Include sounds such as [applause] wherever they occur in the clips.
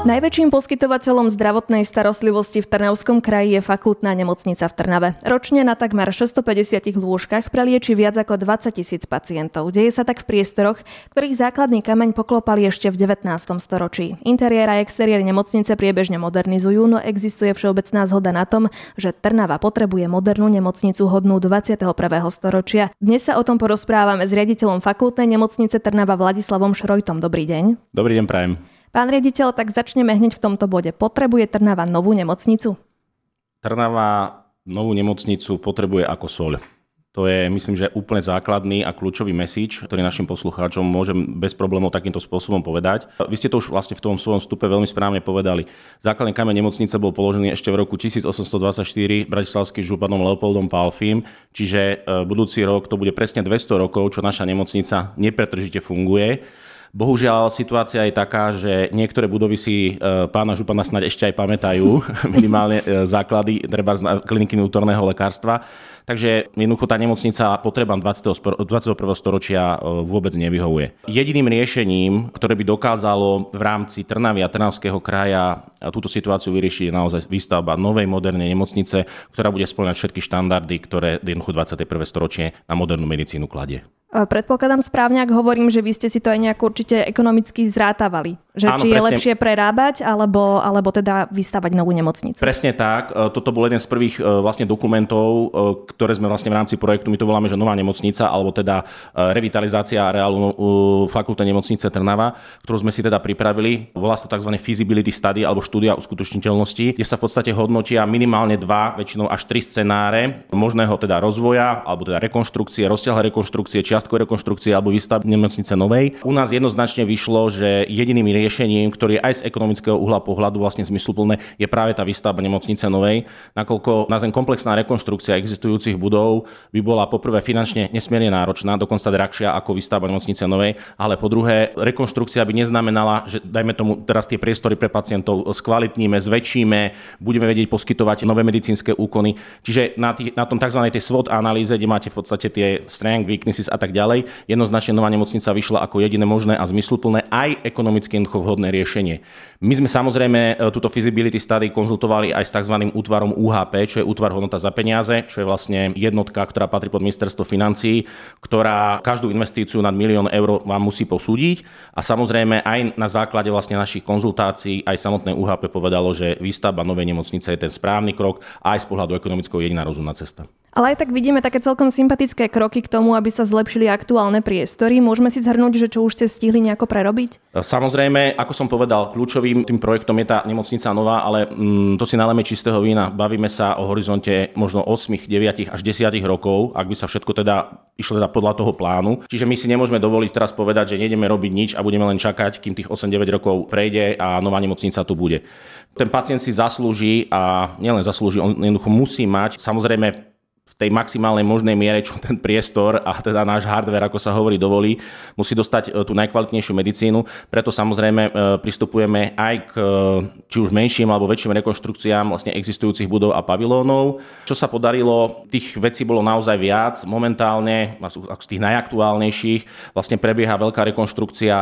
Najväčším poskytovateľom zdravotnej starostlivosti v Trnavskom kraji je fakultná nemocnica v Trnave. Ročne na takmer 650 lôžkach prelieči viac ako 20 tisíc pacientov. Deje sa tak v priestoroch, ktorých základný kameň poklopali ešte v 19. storočí. Interiér a exteriér nemocnice priebežne modernizujú, no existuje všeobecná zhoda na tom, že Trnava potrebuje modernú nemocnicu hodnú 21. storočia. Dnes sa o tom porozprávame s riaditeľom fakultnej nemocnice Trnava Vladislavom Šrojtom. Dobrý deň. Dobrý deň, prajem. Pán riaditeľ, tak začneme hneď v tomto bode. Potrebuje Trnava novú nemocnicu? Trnava novú nemocnicu potrebuje ako soľ. To je, myslím, že úplne základný a kľúčový message, ktorý našim poslucháčom môžem bez problémov takýmto spôsobom povedať. Vy ste to už vlastne v tom svojom stupe veľmi správne povedali. Základný kameň nemocnice bol položený ešte v roku 1824 bratislavským županom Leopoldom Palfim, čiže e, budúci rok to bude presne 200 rokov, čo naša nemocnica nepretržite funguje. Bohužiaľ, situácia je taká, že niektoré budovy si e, pána Župana snad ešte aj pamätajú, [laughs] minimálne e, základy treba z kliniky vnútorného lekárstva. Takže jednoducho tá nemocnica potrebám 20. 21. storočia e, vôbec nevyhovuje. Jediným riešením, ktoré by dokázalo v rámci Trnavy a Trnavského kraja túto situáciu vyriešiť, je naozaj výstavba novej modernej nemocnice, ktorá bude splňať všetky štandardy, ktoré jednoducho 21. storočie na modernú medicínu kladie. Predpokladám správne, ak hovorím, že vy ste si to aj nejak určite ekonomicky zrátavali. Že Áno, či presne. je lepšie prerábať, alebo, alebo teda vystavať novú nemocnicu. Presne tak. E, toto bol jeden z prvých e, vlastne dokumentov, e, ktoré sme vlastne v rámci projektu, my to voláme, že nová nemocnica, alebo teda revitalizácia areálu fakulty nemocnice Trnava, ktorú sme si teda pripravili. Volá sa to tzv. feasibility study alebo štúdia uskutočniteľnosti, kde sa v podstate hodnotia minimálne dva, väčšinou až tri scenáre možného teda rozvoja, alebo teda rekonštrukcie, rozsiahle rekonštrukcie, čiastkové rekonštrukcie alebo výstavby nemocnice novej. U nás jednoznačne vyšlo, že jedinými riešením, ktorý aj z ekonomického uhla pohľadu vlastne zmysluplné, je práve tá výstavba nemocnice novej, nakoľko na zem komplexná rekonštrukcia existujúcich budov by bola poprvé finančne nesmierne náročná, dokonca drahšia ako výstavba nemocnice novej, ale po druhé, rekonštrukcia by neznamenala, že dajme tomu teraz tie priestory pre pacientov skvalitníme, zväčšíme, budeme vedieť poskytovať nové medicínske úkony. Čiže na, tých, na tom tzv. tej SWOT analýze, kde máte v podstate tie strength, weaknesses a tak ďalej, jednoznačne nová nemocnica vyšla ako jediné možné a zmysluplné aj ekonomicky jednoducho vhodné riešenie. My sme samozrejme e, túto feasibility study konzultovali aj s tzv. útvarom UHP, čo je útvar hodnota za peniaze, čo je vlastne jednotka, ktorá patrí pod ministerstvo financií, ktorá každú investíciu nad milión eur vám musí posúdiť a samozrejme aj na základe vlastne našich konzultácií aj samotné UHP povedalo, že výstavba novej nemocnice je ten správny krok aj z pohľadu ekonomického jediná rozumná cesta. Ale aj tak vidíme také celkom sympatické kroky k tomu, aby sa zlepšili aktuálne priestory. Môžeme si zhrnúť, že čo už ste stihli nejako prerobiť? Samozrejme, ako som povedal, kľúčovým tým projektom je tá nemocnica nová, ale mm, to si naleme čistého vína. Bavíme sa o horizonte možno 8, 9 až 10 rokov, ak by sa všetko teda išlo teda podľa toho plánu. Čiže my si nemôžeme dovoliť teraz povedať, že nejdeme robiť nič a budeme len čakať, kým tých 8-9 rokov prejde a nová nemocnica tu bude. Ten pacient si zaslúži a nielen zaslúži, on jednoducho musí mať samozrejme tej maximálnej možnej miere, čo ten priestor a teda náš hardware, ako sa hovorí, dovolí, musí dostať e, tú najkvalitnejšiu medicínu. Preto samozrejme e, pristupujeme aj k e, či už menším alebo väčším rekonštrukciám vlastne existujúcich budov a pavilónov. Čo sa podarilo, tých vecí bolo naozaj viac. Momentálne, z tých najaktuálnejších, vlastne prebieha veľká rekonštrukcia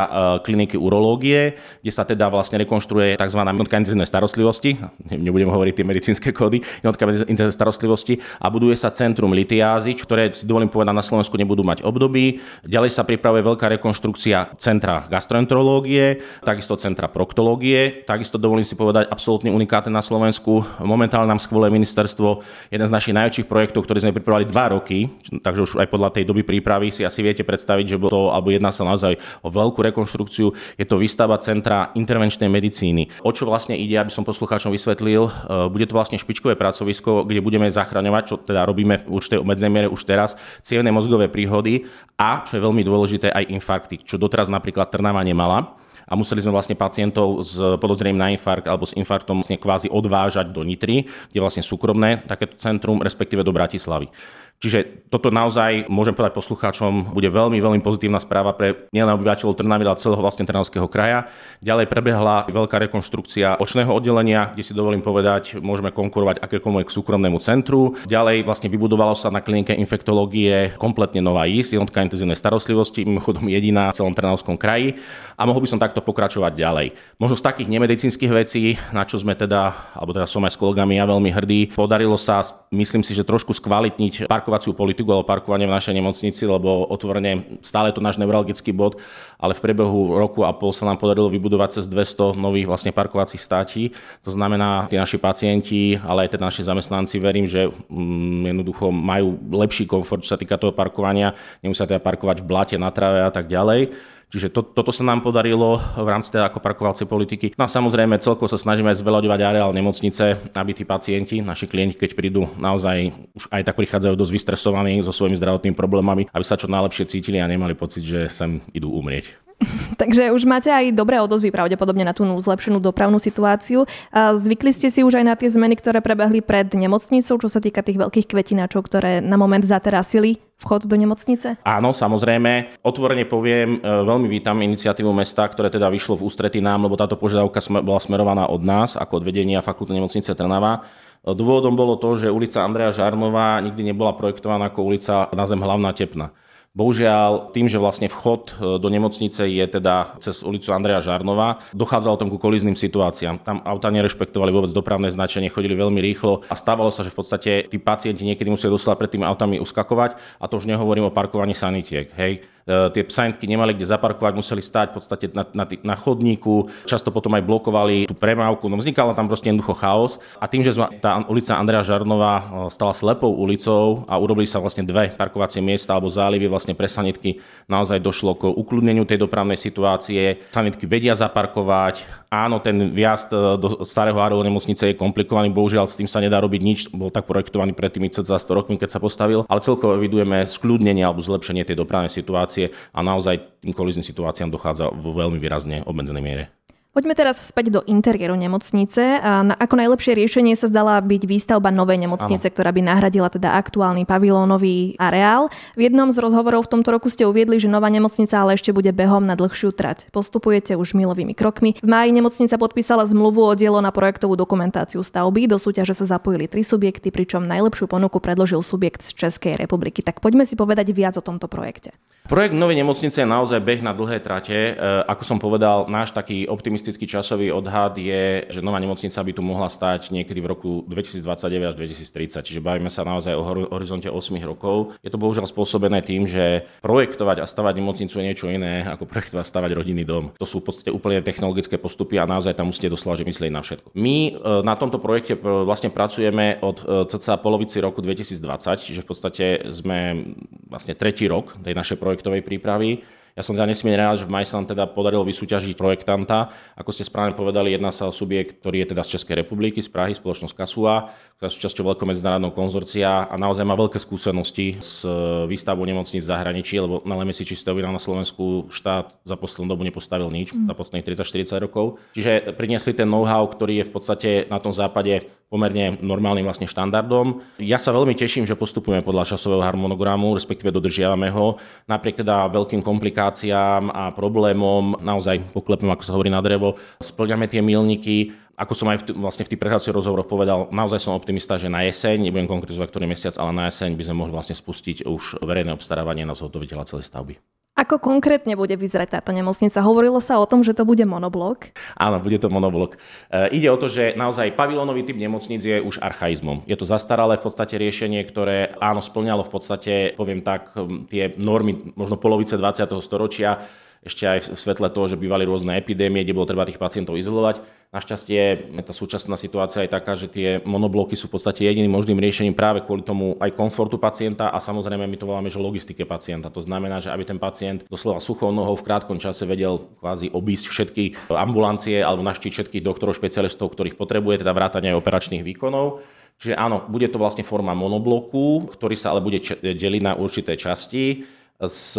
kliniky urológie, kde sa teda vlastne rekonštruuje tzv. jednotka intenzívnej starostlivosti, nebudem hovoriť tie medicínske kódy, jednotka intenzívnej starostlivosti a buduje sa cen centrum litiázy, ktoré si dovolím povedať na Slovensku nebudú mať období. Ďalej sa pripravuje veľká rekonštrukcia centra gastroenterológie, takisto centra proktológie, takisto dovolím si povedať absolútne unikátne na Slovensku. Momentálne nám skvelé ministerstvo, jeden z našich najväčších projektov, ktorý sme pripravovali dva roky, takže už aj podľa tej doby prípravy si asi viete predstaviť, že to, alebo jedná sa naozaj o veľkú rekonštrukciu, je to výstava centra intervenčnej medicíny. O čo vlastne ide, aby som poslucháčom vysvetlil, e, bude to vlastne špičkové pracovisko, kde budeme zachraňovať, čo teda robíme v určitej obmedzenej miere už teraz cievne mozgové príhody a, čo je veľmi dôležité, aj infarkty, čo doteraz napríklad Trnava nemala a museli sme vlastne pacientov s podozrením na infarkt alebo s infarktom vlastne kvázi odvážať do Nitry, kde vlastne súkromné takéto centrum, respektíve do Bratislavy. Čiže toto naozaj, môžem povedať poslucháčom, bude veľmi, veľmi pozitívna správa pre nielen obyvateľov Trnavy, ale celého vlastne Trnavského kraja. Ďalej prebehla veľká rekonštrukcia očného oddelenia, kde si dovolím povedať, môžeme konkurovať akékoľvek súkromnému centru. Ďalej vlastne vybudovalo sa na klinike infektológie kompletne nová IS, jednotka intenzívnej starostlivosti, mimochodom jediná v celom Trnavskom kraji. A mohol by som takto pokračovať ďalej. Možno z takých nemedicínskych vecí, na čo sme teda, alebo teda som aj s kolegami ja veľmi hrdý, podarilo sa, myslím si, že trošku skvalitniť park parkovaciu politiku alebo parkovanie v našej nemocnici, lebo otvorene stále je to náš neurologický bod, ale v priebehu roku a pol sa nám podarilo vybudovať cez 200 nových vlastne parkovacích státí. To znamená, tí naši pacienti, ale aj tí naši zamestnanci, verím, že mm, jednoducho majú lepší komfort, čo sa týka toho parkovania, nemusia teda parkovať v blate, na trave a tak ďalej. Čiže to, toto sa nám podarilo v rámci teda ako parkovacej politiky. No a samozrejme celkovo sa snažíme zveľaďovať areál nemocnice, aby tí pacienti, naši klienti, keď prídu naozaj už aj tak prichádzajú dosť vystresovaní so svojimi zdravotnými problémami, aby sa čo najlepšie cítili a nemali pocit, že sem idú umrieť. [laughs] Takže už máte aj dobré odozvy pravdepodobne na tú zlepšenú dopravnú situáciu. Zvykli ste si už aj na tie zmeny, ktoré prebehli pred nemocnicou, čo sa týka tých veľkých kvetináčov, ktoré na moment zaterasili vchod do nemocnice? Áno, samozrejme. Otvorene poviem, e, veľmi vítam iniciatívu mesta, ktoré teda vyšlo v ústretí nám, lebo táto požiadavka bola smerovaná od nás, ako od vedenia fakultnej nemocnice Trnava. E, dôvodom bolo to, že ulica Andreja Žarnová nikdy nebola projektovaná ako ulica na zem hlavná Tepna. Bohužiaľ, tým, že vlastne vchod e, do nemocnice je teda cez ulicu Andreja Žarnova, dochádzalo tam ku kolíznym situáciám. Tam auta nerešpektovali vôbec dopravné značenie, chodili veľmi rýchlo a stávalo sa, že v podstate tí pacienti niekedy museli doslova pred tými autami uskakovať a to už nehovorím o parkovaní sanitiek. Hej. E, tie psajntky nemali kde zaparkovať, museli stáť v podstate na, na, na chodníku, často potom aj blokovali tú premávku, no vznikala tam proste jednoducho chaos. A tým, že tá ulica Andrea Žarnova e, stala slepou ulicou a urobili sa vlastne dve parkovacie miesta alebo zálivy vlastne pre sanitky, naozaj došlo k ukludneniu tej dopravnej situácie. Sanitky vedia zaparkovať, áno, ten viazd e, do starého areálu nemocnice je komplikovaný, bohužiaľ s tým sa nedá robiť nič, bol tak projektovaný pred tými cca 100 rokmi, keď sa postavil, ale celkovo evidujeme skľudnenie alebo zlepšenie tej dopravnej situácie situácie a naozaj tým kolizným situáciám dochádza vo veľmi výrazne obmedzenej miere. Poďme teraz späť do interiéru nemocnice. A na, ako najlepšie riešenie sa zdala byť výstavba novej nemocnice, ano. ktorá by nahradila teda aktuálny pavilónový areál. V jednom z rozhovorov v tomto roku ste uviedli, že nová nemocnica ale ešte bude behom na dlhšiu trať. Postupujete už milovými krokmi. V máji nemocnica podpísala zmluvu o dielo na projektovú dokumentáciu stavby. Do súťaže sa zapojili tri subjekty, pričom najlepšiu ponuku predložil subjekt z Českej republiky. Tak poďme si povedať viac o tomto projekte. Projekt novej nemocnice je naozaj beh na dlhé trate. E, ako som povedal, náš taký optimistický časový odhad je, že nová nemocnica by tu mohla stať niekedy v roku 2029 až 2030. Čiže bavíme sa naozaj o horizonte 8 rokov. Je to bohužiaľ spôsobené tým, že projektovať a stavať nemocnicu je niečo iné ako projektovať a stavať rodinný dom. To sú v podstate úplne technologické postupy a naozaj tam musíte doslova že myslieť na všetko. My e, na tomto projekte vlastne pracujeme od e, cca polovici roku 2020, čiže v podstate sme vlastne tretí rok tej našej projektovej projektovej prípravy. Ja som teda nesmierne rád, že v maji sa nám teda podarilo vysúťažiť projektanta. Ako ste správne povedali, jedná sa o subjekt, ktorý je teda z Českej republiky, z Prahy, spoločnosť Kasua, ktorá je súčasťou veľkého medzinárodného konzorcia a naozaj má veľké skúsenosti s výstavbou nemocníc v zahraničí, lebo na si čistého vina na Slovensku štát za poslednú dobu nepostavil nič, mm. za posledných 30-40 rokov. Čiže priniesli ten know-how, ktorý je v podstate na tom západe pomerne normálnym vlastne štandardom. Ja sa veľmi teším, že postupujeme podľa časového harmonogramu, respektíve dodržiavame ho. Napriek teda veľkým komplikáciám a problémom, naozaj poklepem, ako sa hovorí na drevo, splňame tie milníky. Ako som aj v, vlastne v tých predchádzajúcich rozhovoroch povedal, naozaj som optimista, že na jeseň, nebudem konkretizovať ktorý mesiac, ale na jeseň by sme mohli vlastne spustiť už verejné obstarávanie na zhotoviteľa celej stavby. Ako konkrétne bude vyzerať táto nemocnica? Hovorilo sa o tom, že to bude monoblok? Áno, bude to monoblok. E, ide o to, že naozaj pavilónový typ nemocnic je už archaizmom. Je to zastaralé v podstate riešenie, ktoré áno, splňalo v podstate, poviem tak, tie normy možno polovice 20. storočia ešte aj v svetle toho, že bývali rôzne epidémie, kde bolo treba tých pacientov izolovať. Našťastie tá súčasná situácia je taká, že tie monobloky sú v podstate jediným možným riešením práve kvôli tomu aj komfortu pacienta a samozrejme my to voláme, že logistike pacienta. To znamená, že aby ten pacient doslova suchou nohou v krátkom čase vedel kvázi obísť všetky ambulancie alebo naštíť všetkých doktorov, špecialistov, ktorých potrebuje, teda vrátanie aj operačných výkonov. Čiže áno, bude to vlastne forma monobloku, ktorý sa ale bude deliť na určité časti s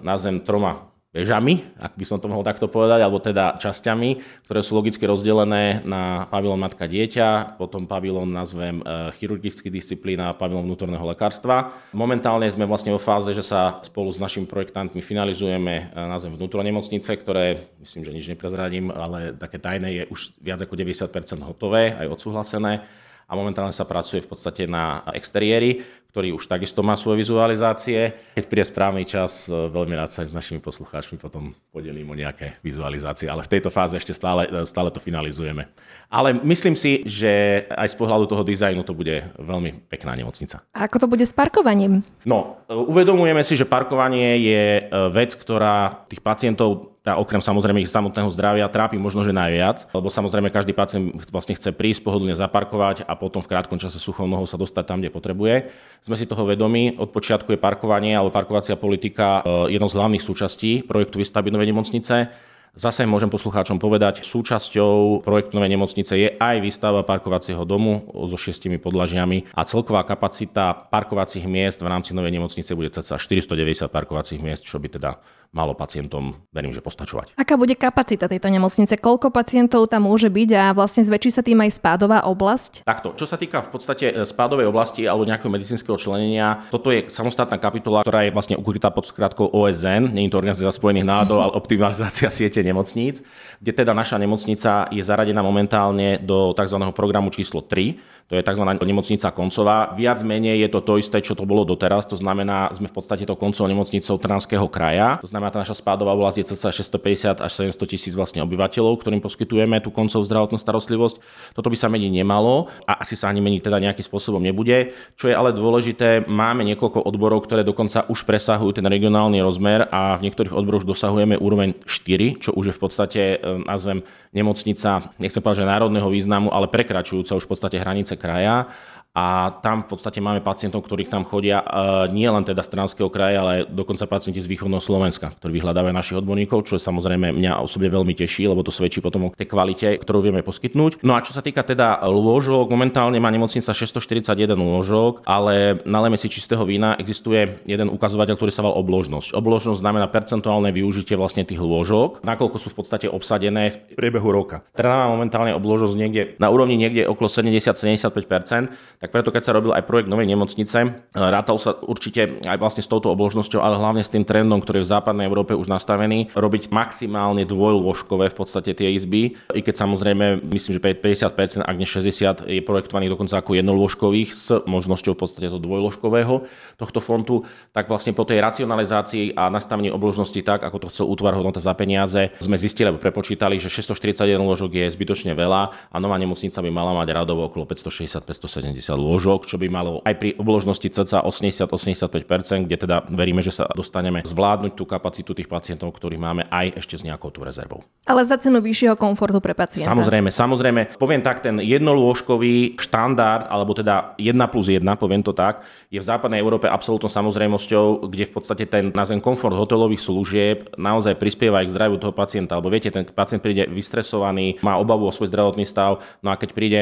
názvem troma vežami, ak by som to mohol takto povedať, alebo teda časťami, ktoré sú logicky rozdelené na pavilon matka dieťa, potom pavilon nazvem e, chirurgický disciplín a pavilon vnútorného lekárstva. Momentálne sme vlastne vo fáze, že sa spolu s našimi projektantmi finalizujeme e, nazvem vnútronemocnice, ktoré myslím, že nič neprezradím, ale také tajné je už viac ako 90% hotové, aj odsúhlasené a momentálne sa pracuje v podstate na exteriéri, ktorý už takisto má svoje vizualizácie. Keď príde správny čas, e, veľmi rád sa aj s našimi poslucháčmi potom podelím o nejaké vizualizácie, ale v tejto fáze ešte stále, e, stále to finalizujeme. Ale myslím si, že aj z pohľadu toho dizajnu to bude veľmi pekná nemocnica. A ako to bude s parkovaním? No, e, uvedomujeme si, že parkovanie je vec, ktorá tých pacientov tá okrem samozrejme ich samotného zdravia trápi možno, že najviac, lebo samozrejme každý pacient vlastne chce prísť, pohodlne zaparkovať a potom v krátkom čase suchou nohou sa dostať tam, kde potrebuje. Sme si toho vedomi, od počiatku je parkovanie alebo parkovacia politika e, jednou z hlavných súčastí projektu Výstavby novej nemocnice. Zase môžem poslucháčom povedať, súčasťou projektu Novej nemocnice je aj výstava parkovacieho domu so šiestimi podlažiami a celková kapacita parkovacích miest v rámci Novej nemocnice bude cca 490 parkovacích miest, čo by teda malo pacientom, verím, že postačovať. Aká bude kapacita tejto nemocnice? Koľko pacientov tam môže byť a vlastne zväčší sa tým aj spádová oblasť? Takto, čo sa týka v podstate e, spádovej oblasti alebo nejakého medicínskeho členenia, toto je samostatná kapitola, ktorá je vlastne ukrytá pod skratkou OSN, nie je to Organizácia spojených národov, ale optimalizácia [laughs] siete nemocníc, kde teda naša nemocnica je zaradená momentálne do tzv. programu číslo 3, to je tzv. nemocnica koncová. Viac menej je to to isté, čo to bolo doteraz, to znamená, sme v podstate to koncovou nemocnicou Trnavského kraja. To znamená, tá naša spádová oblasť je cca 650 až 700 tisíc vlastne obyvateľov, ktorým poskytujeme tú koncovú zdravotnú starostlivosť. Toto by sa meniť nemalo a asi sa ani meniť teda nejakým spôsobom nebude. Čo je ale dôležité, máme niekoľko odborov, ktoré dokonca už presahujú ten regionálny rozmer a v niektorých odboroch dosahujeme úroveň 4, čo už je v podstate, e, nazvem, nemocnica, nechcem povedať, že národného významu, ale prekračujúca už v podstate hranice kraja a tam v podstate máme pacientov, ktorých tam chodia uh, nie len teda z Trnavského kraja, ale dokonca pacienti z východného Slovenska, ktorí vyhľadávajú našich odborníkov, čo samozrejme mňa osobne veľmi teší, lebo to svedčí potom o tej kvalite, ktorú vieme poskytnúť. No a čo sa týka teda lôžok, momentálne má nemocnica 641 lôžok, ale nalejme si čistého vína, existuje jeden ukazovateľ, ktorý sa volá obložnosť. Obložnosť znamená percentuálne využitie vlastne tých lôžok, nakoľko sú v podstate obsadené v priebehu roka. Má momentálne obložnosť niekde na úrovni niekde okolo 70-75%, tak preto keď sa robil aj projekt novej nemocnice, e, rátal sa určite aj vlastne s touto obložnosťou, ale hlavne s tým trendom, ktorý je v západnej Európe už nastavený, robiť maximálne dvojlôžkové v podstate tie izby, i keď samozrejme myslím, že 50%, ak nie 60 je projektovaných dokonca ako jednolôžkových s možnosťou v podstate to dvojložkového tohto fontu, tak vlastne po tej racionalizácii a nastavení obložnosti tak, ako to chcel útvar hodnota za peniaze, sme zistili alebo prepočítali, že 641 lôžok je zbytočne veľa a nová nemocnica by mala mať radovo okolo 560-570 lôžok, čo by malo aj pri obložnosti cca 80-85%, kde teda veríme, že sa dostaneme zvládnuť tú kapacitu tých pacientov, ktorých máme aj ešte s nejakou tú rezervou. Ale za cenu vyššieho komfortu pre pacienta. Samozrejme, samozrejme. Poviem tak, ten jednolôžkový štandard, alebo teda 1 plus 1, poviem to tak, je v západnej Európe absolútnou samozrejmosťou, kde v podstate ten nazvem komfort hotelových služieb naozaj prispieva aj k zdraviu toho pacienta. Alebo viete, ten pacient príde vystresovaný, má obavu o svoj zdravotný stav, no a keď príde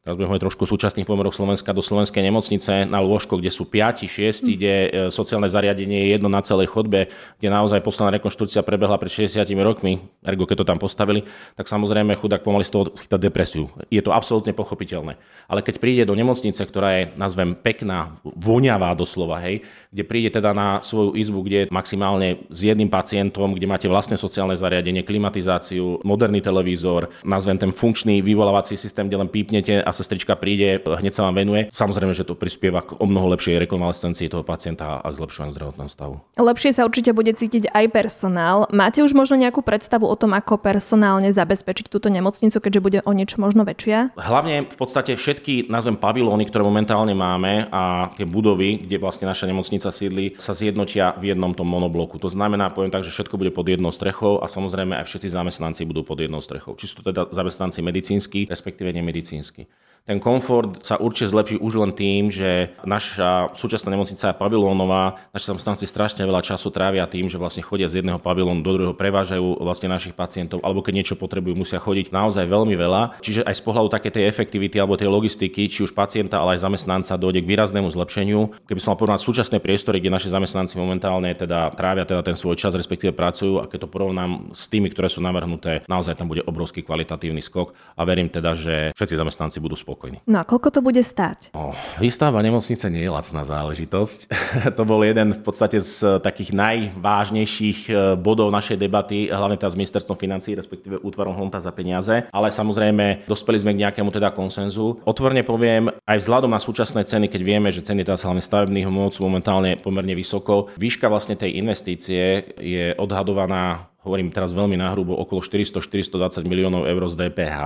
teraz budeme hovoriť trošku súčasných pomeroch Slovenska do slovenskej nemocnice na lôžko, kde sú 5, 6, mm. kde sociálne zariadenie je jedno na celej chodbe, kde naozaj posledná rekonštrukcia prebehla pred 60 rokmi, ergo keď to tam postavili, tak samozrejme chudák pomaly z toho chytá depresiu. Je to absolútne pochopiteľné. Ale keď príde do nemocnice, ktorá je, nazvem, pekná, voňavá doslova, hej, kde príde teda na svoju izbu, kde je maximálne s jedným pacientom, kde máte vlastné sociálne zariadenie, klimatizáciu, moderný televízor, nazvem ten funkčný vyvolávací systém, kde len pípnete a sestrička príde, hneď sa vám venuje. Samozrejme, že to prispieva k o mnoho lepšej rekonvalescencii toho pacienta a k zlepšovaniu zdravotného stavu. Lepšie sa určite bude cítiť aj personál. Máte už možno nejakú predstavu o tom, ako personálne zabezpečiť túto nemocnicu, keďže bude o niečo možno väčšia? Hlavne v podstate všetky, nazvem pavilóny, ktoré momentálne máme a tie budovy, kde vlastne naša nemocnica sídli, sa zjednotia v jednom tom monobloku. To znamená, poviem tak, že všetko bude pod jednou strechou a samozrejme aj všetci zamestnanci budú pod jednou strechou. Či sú to teda zamestnanci medicínsky, respektíve nemedicínsky. Ten komfort sa určite zlepší už len tým, že naša súčasná nemocnica je pavilónová, naši zamestnanci strašne veľa času trávia tým, že vlastne chodia z jedného pavilónu do druhého, prevážajú vlastne našich pacientov, alebo keď niečo potrebujú, musia chodiť naozaj veľmi veľa. Čiže aj z pohľadu také tej efektivity alebo tej logistiky, či už pacienta, ale aj zamestnanca dojde k výraznému zlepšeniu. Keby som mal porovnať súčasné priestory, kde naši zamestnanci momentálne teda trávia teda ten svoj čas, respektíve pracujú, a keď to porovnám s tými, ktoré sú navrhnuté, naozaj tam bude obrovský kvalitatívny skok a verím teda, že všetci zamestnanci budú spokojní spokojní. No a koľko to bude stáť? O, výstavba nemocnice nie je lacná záležitosť. [laughs] to bol jeden v podstate z takých najvážnejších e, bodov našej debaty, hlavne teda s ministerstvom financí, respektíve útvarom Honta za peniaze. Ale samozrejme, dospeli sme k nejakému teda konsenzu. Otvorne poviem, aj vzhľadom na súčasné ceny, keď vieme, že ceny teda hlavne stavebných hmot sú momentálne pomerne vysoko, výška vlastne tej investície je odhadovaná hovorím teraz veľmi nahrubo, okolo 400-420 miliónov eur z DPH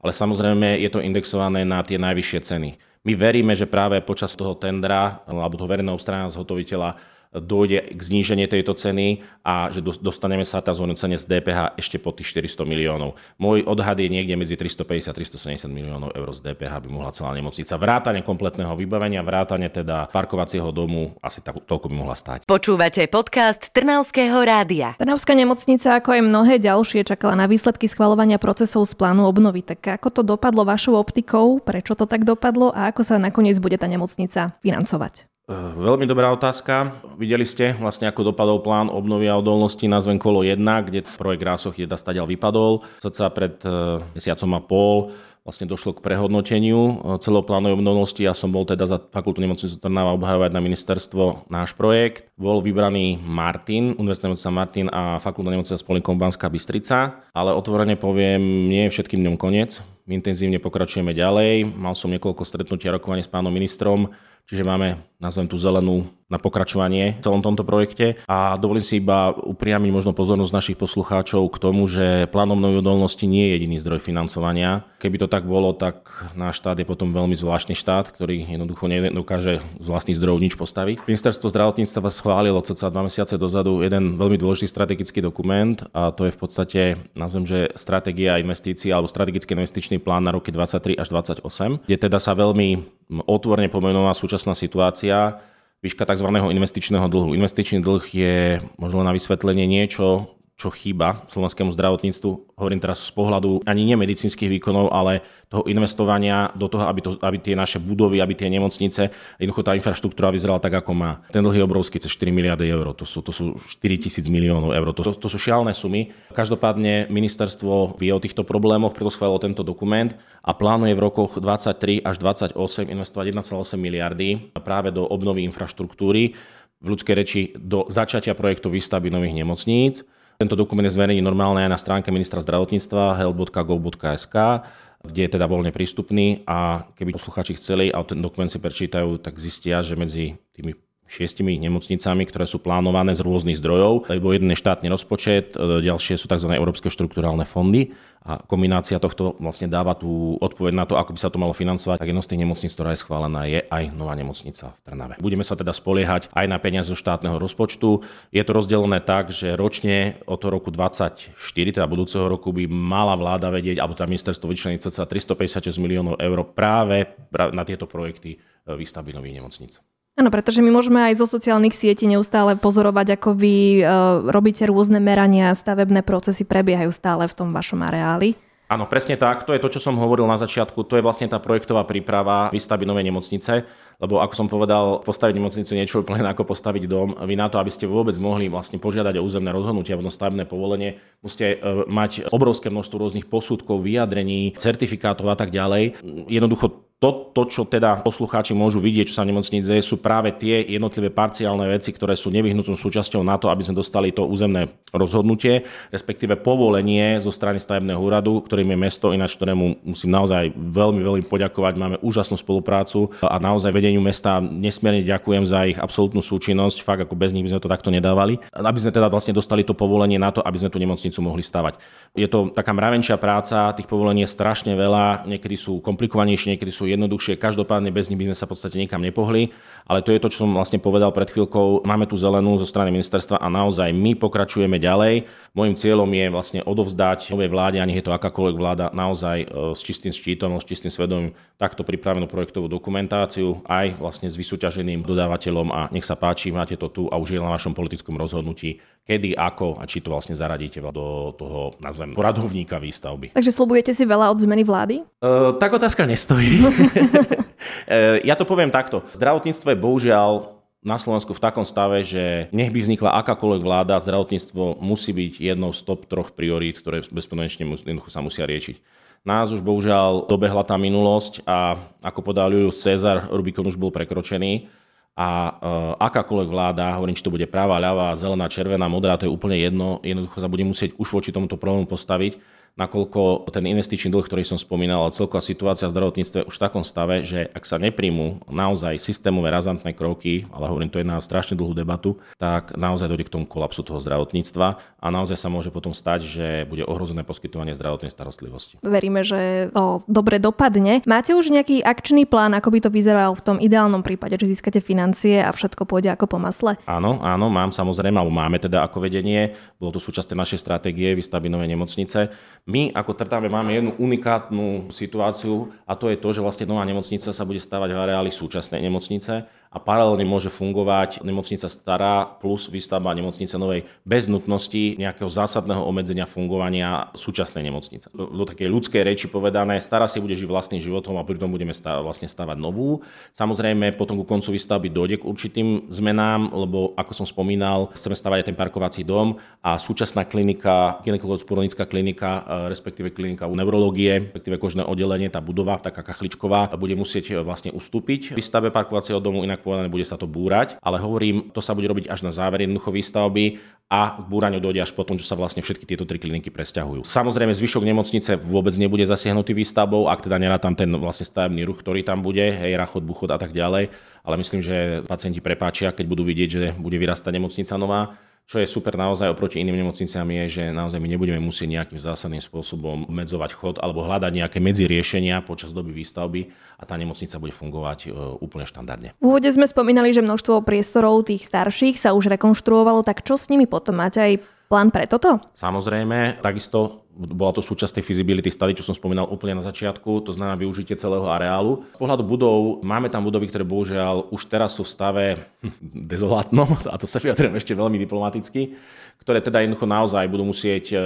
ale samozrejme je to indexované na tie najvyššie ceny. My veríme, že práve počas toho tendra alebo toho verejného obstarania zhotoviteľa dojde k zníženiu tejto ceny a že dostaneme sa tá zhodnocenie z DPH ešte po tých 400 miliónov. Môj odhad je niekde medzi 350 a 370 miliónov eur z DPH by mohla celá nemocnica. Vrátane kompletného vybavenia, vrátane teda parkovacieho domu, asi tak, toľko by mohla stať. Počúvate podcast Trnavského rádia. Trnavská nemocnica, ako aj mnohé ďalšie, čakala na výsledky schvalovania procesov z plánu obnovy. Tak ako to dopadlo vašou optikou, prečo to tak dopadlo a ako sa nakoniec bude tá nemocnica financovať? Eh, veľmi dobrá otázka. Videli ste vlastne, ako dopadol plán obnovy a odolnosti nazvem kolo 1, kde projekt Rásoch 1 stadial vypadol. Srdca pred eh, mesiacom a pol vlastne došlo k prehodnoteniu eh, celého plánu obnovnosti. Ja som bol teda za fakultu nemocnicu Trnava obhajovať na ministerstvo náš projekt. Bol vybraný Martin, Univerzitná nemocnica Martin a fakultná nemocnica s Polikom Banská Bystrica, ale otvorene poviem, nie je všetkým dňom koniec. My intenzívne pokračujeme ďalej. Mal som niekoľko stretnutí a rokovaní s pánom ministrom Čiže máme, nazvem tú zelenú na pokračovanie v celom tomto projekte. A dovolím si iba upriamiť možno pozornosť našich poslucháčov k tomu, že plán obnovy odolnosti nie je jediný zdroj financovania. Keby to tak bolo, tak náš štát je potom veľmi zvláštny štát, ktorý jednoducho nedokáže z vlastných zdrojov nič postaviť. Ministerstvo zdravotníctva schválilo cca dva mesiace dozadu jeden veľmi dôležitý strategický dokument a to je v podstate, nazvem, že stratégia investícií alebo strategický investičný plán na roky 23 až 28, kde teda sa veľmi otvorne pomenúva súčasná situácia, výška tzv. investičného dlhu. Investičný dlh je možno na vysvetlenie niečo, čo chýba slovenskému zdravotníctvu. Hovorím teraz z pohľadu ani nemedicínskych výkonov, ale toho investovania do toho, aby, to, aby tie naše budovy, aby tie nemocnice, jednoducho tá infraštruktúra vyzerala tak, ako má. Ten dlh je obrovský, cez 4 miliardy eur, to sú, to sú 4 tisíc miliónov eur, to, to, sú šialné sumy. Každopádne ministerstvo vie o týchto problémoch, preto schválilo tento dokument a plánuje v rokoch 23 až 28 investovať 1,8 miliardy práve do obnovy infraštruktúry v ľudskej reči do začatia projektu výstavby nových nemocníc tento dokument je zverejný normálne aj na stránke ministra zdravotníctva health.gov.sk, kde je teda voľne prístupný a keby posluchači chceli a ten dokument si prečítajú, tak zistia, že medzi tými šiestimi nemocnicami, ktoré sú plánované z rôznych zdrojov, lebo jeden je štátny rozpočet, e, ďalšie sú tzv. európske štruktúrálne fondy a kombinácia tohto vlastne dáva tú odpoveď na to, ako by sa to malo financovať. Tak jedno z tých nemocníc, ktorá je schválená, je aj nová nemocnica v Trnave. Budeme sa teda spoliehať aj na peniaze zo štátneho rozpočtu. Je to rozdelené tak, že ročne od roku 2024, teda budúceho roku, by mala vláda vedieť, alebo tá ministerstvo vyčleniť cca 356 miliónov eur práve na tieto projekty e, výstavby nových nemocníc. Áno, pretože my môžeme aj zo sociálnych sietí neustále pozorovať, ako vy uh, robíte rôzne merania, stavebné procesy prebiehajú stále v tom vašom areáli. Áno, presne tak. To je to, čo som hovoril na začiatku. To je vlastne tá projektová príprava výstavby novej nemocnice. Lebo ako som povedal, postaviť nemocnicu niečo úplne ako postaviť dom. Vy na to, aby ste vôbec mohli vlastne požiadať o územné rozhodnutie alebo stavebné povolenie, musíte e, mať obrovské množstvo rôznych posudkov, vyjadrení, certifikátov a tak ďalej. Jednoducho to, to, čo teda poslucháči môžu vidieť, čo sa v sú práve tie jednotlivé parciálne veci, ktoré sú nevyhnutnou súčasťou na to, aby sme dostali to územné rozhodnutie, respektíve povolenie zo strany stavebného úradu, ktorým je mesto, ináč ktorému musím naozaj veľmi, veľmi poďakovať. Máme úžasnú spoluprácu a naozaj vedeniu mesta nesmierne ďakujem za ich absolútnu súčinnosť. Fakt, ako bez nich by sme to takto nedávali. Aby sme teda vlastne dostali to povolenie na to, aby sme tú nemocnicu mohli stavať. Je to taká mravenčia práca, tých povolení je strašne veľa, niekedy sú komplikovanejšie, niekedy sú jednoduchšie. Každopádne bez nich by sme sa v podstate nikam nepohli, ale to je to, čo som vlastne povedal pred chvíľkou. Máme tu zelenú zo strany ministerstva a naozaj my pokračujeme ďalej. Mojím cieľom je vlastne odovzdať novej vláde, ani je to akákoľvek vláda, naozaj e, s čistým štítom, s čistým svedomím takto pripravenú projektovú dokumentáciu, aj vlastne s vysúťaženým dodávateľom a nech sa páči, máte to tu a už je na vašom politickom rozhodnutí, kedy, ako a či to vlastne zaradíte do toho, nazvem, poradovníka výstavby. Takže slubujete si veľa od zmeny vlády? Uh, tak otázka nestojí. uh, [laughs] ja to poviem takto. Zdravotníctvo je bohužiaľ na Slovensku v takom stave, že nech by vznikla akákoľvek vláda, zdravotníctvo musí byť jednou z top troch priorít, ktoré bezpodmienečne sa musia riešiť. Nás už bohužiaľ dobehla tá minulosť a ako podal Julius Cezar, Rubikon už bol prekročený a uh, akákoľvek vláda, hovorím, či to bude práva, ľavá, zelená, červená, modrá, to je úplne jedno, jednoducho sa bude musieť už voči tomuto problému postaviť nakoľko ten investičný dlh, ktorý som spomínal, ale celková situácia v zdravotníctve už v takom stave, že ak sa nepríjmú naozaj systémové razantné kroky, ale hovorím, to je na strašne dlhú debatu, tak naozaj dojde k tomu kolapsu toho zdravotníctva a naozaj sa môže potom stať, že bude ohrozené poskytovanie zdravotnej starostlivosti. Veríme, že to dobre dopadne. Máte už nejaký akčný plán, ako by to vyzeralo v tom ideálnom prípade, že získate financie a všetko pôjde ako po masle? Áno, áno, mám samozrejme, alebo máme teda ako vedenie, bolo to súčasť našej stratégie výstavby novej nemocnice. My ako Trtave máme jednu unikátnu situáciu a to je to, že vlastne nová nemocnica sa bude stavať v areáli súčasnej nemocnice a paralelne môže fungovať nemocnica stará plus výstavba nemocnice novej bez nutnosti nejakého zásadného obmedzenia fungovania súčasnej nemocnice. Do, takej ľudskej reči povedané, stará si bude žiť vlastným životom a pritom budeme stav, vlastne stavať novú. Samozrejme, potom ku koncu výstavby dojde k určitým zmenám, lebo ako som spomínal, chceme stavať aj ten parkovací dom a súčasná klinika, gynekologicko klinika, e, respektíve klinika u neurológie, respektíve kožné oddelenie, tá budova, taká kachličková, bude musieť e, vlastne ustúpiť výstave parkovacieho domu, inak inak povedané, bude sa to búrať, ale hovorím, to sa bude robiť až na záver jednoducho výstavby a k búraniu dojde až potom, čo sa vlastne všetky tieto tri kliniky presťahujú. Samozrejme, zvyšok nemocnice vôbec nebude zasiahnutý výstavbou, ak teda tam ten vlastne stavebný ruch, ktorý tam bude, hej, rachod, buchod a tak ďalej, ale myslím, že pacienti prepáčia, keď budú vidieť, že bude vyrastať nemocnica nová čo je super naozaj oproti iným nemocniciam je, že naozaj my nebudeme musieť nejakým zásadným spôsobom obmedzovať chod alebo hľadať nejaké medziriešenia počas doby výstavby a tá nemocnica bude fungovať e, úplne štandardne. V úvode sme spomínali, že množstvo priestorov tých starších sa už rekonštruovalo, tak čo s nimi potom? Máte aj plán pre toto? Samozrejme, takisto bola to súčasť tej feasibility study, čo som spomínal úplne na začiatku, to znamená využitie celého areálu. Z pohľadu budov, máme tam budovy, ktoré bohužiaľ už teraz sú v stave hm, dezolátnom, a to sa vyjadrujem ešte veľmi diplomaticky, ktoré teda jednoducho naozaj budú musieť e,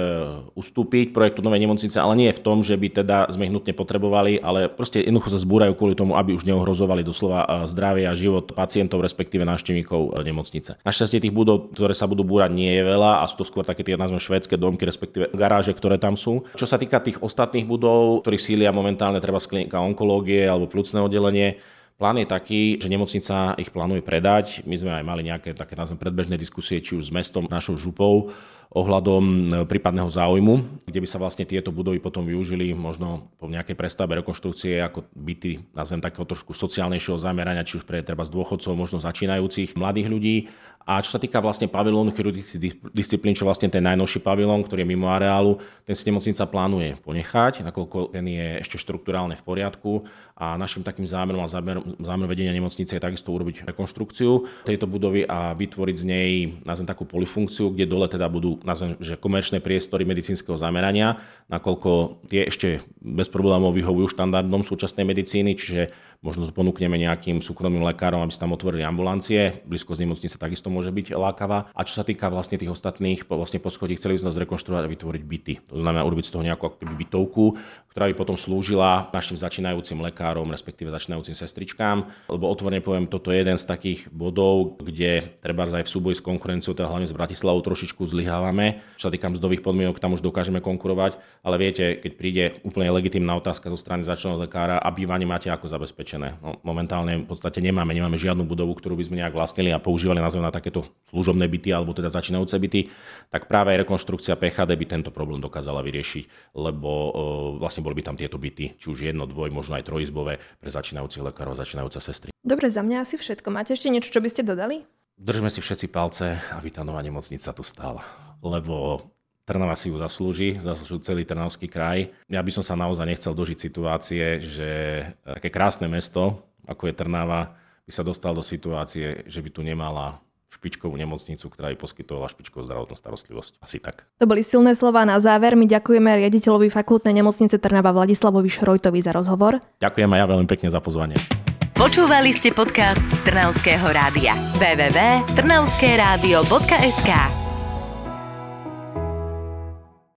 ustúpiť projektu novej nemocnice, ale nie v tom, že by teda sme ich potrebovali, ale proste jednoducho sa zbúrajú kvôli tomu, aby už neohrozovali doslova e, zdravie a život pacientov, respektíve návštevníkov e, nemocnice. Našťastie tých budov, ktoré sa budú búrať, nie je veľa a sú to skôr také tie nazvem švédske domky, respektíve garáže, ktoré tam sú. Čo sa týka tých ostatných budov, ktorí sília momentálne treba z klinika onkológie alebo plúcne oddelenie, Plán je taký, že nemocnica ich plánuje predať. My sme aj mali nejaké také nazvem predbežné diskusie, či už s mestom, našou župou, ohľadom e, prípadného záujmu, kde by sa vlastne tieto budovy potom využili možno po nejakej prestavbe rekonštrukcie ako byty, nazvem takého trošku sociálnejšieho zamerania, či už pre treba z dôchodcov, možno začínajúcich mladých ľudí. A čo sa týka vlastne pavilónu chirurgických disciplín, čo vlastne ten najnovší pavilón, ktorý je mimo areálu, ten si nemocnica plánuje ponechať, nakoľko ten je ešte štruktúrálne v poriadku a našim takým zámerom a zámerom vedenia nemocnice je takisto urobiť rekonštrukciu tejto budovy a vytvoriť z nej, nazvem takú polifunkciu, kde dole teda budú nazvem, že komerčné priestory medicínskeho zamerania, nakoľko tie ešte bez problémov vyhovujú štandardom súčasnej medicíny, čiže možno to ponúkneme nejakým súkromným lekárom, aby sa tam otvorili ambulancie. Blízko z nemocnice takisto môže byť lákavá. A čo sa týka vlastne tých ostatných vlastne poschodí, chceli sme zrekonštruovať a vytvoriť byty. To znamená urobiť z toho nejakú bytovku, ktorá by potom slúžila našim začínajúcim lekárom, respektíve začínajúcim sestričkám. Lebo otvorene poviem, toto je jeden z takých bodov, kde treba aj v súboji s konkurenciou, teda hlavne s Bratislavou, trošičku zlyhávame. Čo sa týka mzdových podmienok, tam už dokážeme konkurovať, ale viete, keď príde úplne legitimná otázka zo strany začínajúceho lekára a bývanie máte ako zabezpečené. No, momentálne v podstate nemáme, nemáme žiadnu budovu, ktorú by sme nejak vlastnili a používali nazve na takéto služobné byty alebo teda začínajúce byty, tak práve rekonštrukcia PHD by tento problém dokázala vyriešiť, lebo uh, vlastne boli by tam tieto byty, či už jedno, dvoj, možno aj trojizbové pre začínajúcich lekárov a začínajúce sestry. Dobre, za mňa asi všetko. Máte ešte niečo, čo by ste dodali? Držme si všetci palce, aby tá nová nemocnica tu stála. Lebo Trnava si ju zaslúži, zaslúži celý Trnavský kraj. Ja by som sa naozaj nechcel dožiť situácie, že také krásne mesto, ako je Trnava, by sa dostal do situácie, že by tu nemala špičkovú nemocnicu, ktorá by poskytovala špičkovú zdravotnú starostlivosť. Asi tak. To boli silné slova na záver. My ďakujeme riaditeľovi fakultnej nemocnice Trnava Vladislavovi Šrojtovi za rozhovor. Ďakujem aj ja veľmi pekne za pozvanie. Počúvali ste podcast Trnavského rádia. www.trnavskeradio.sk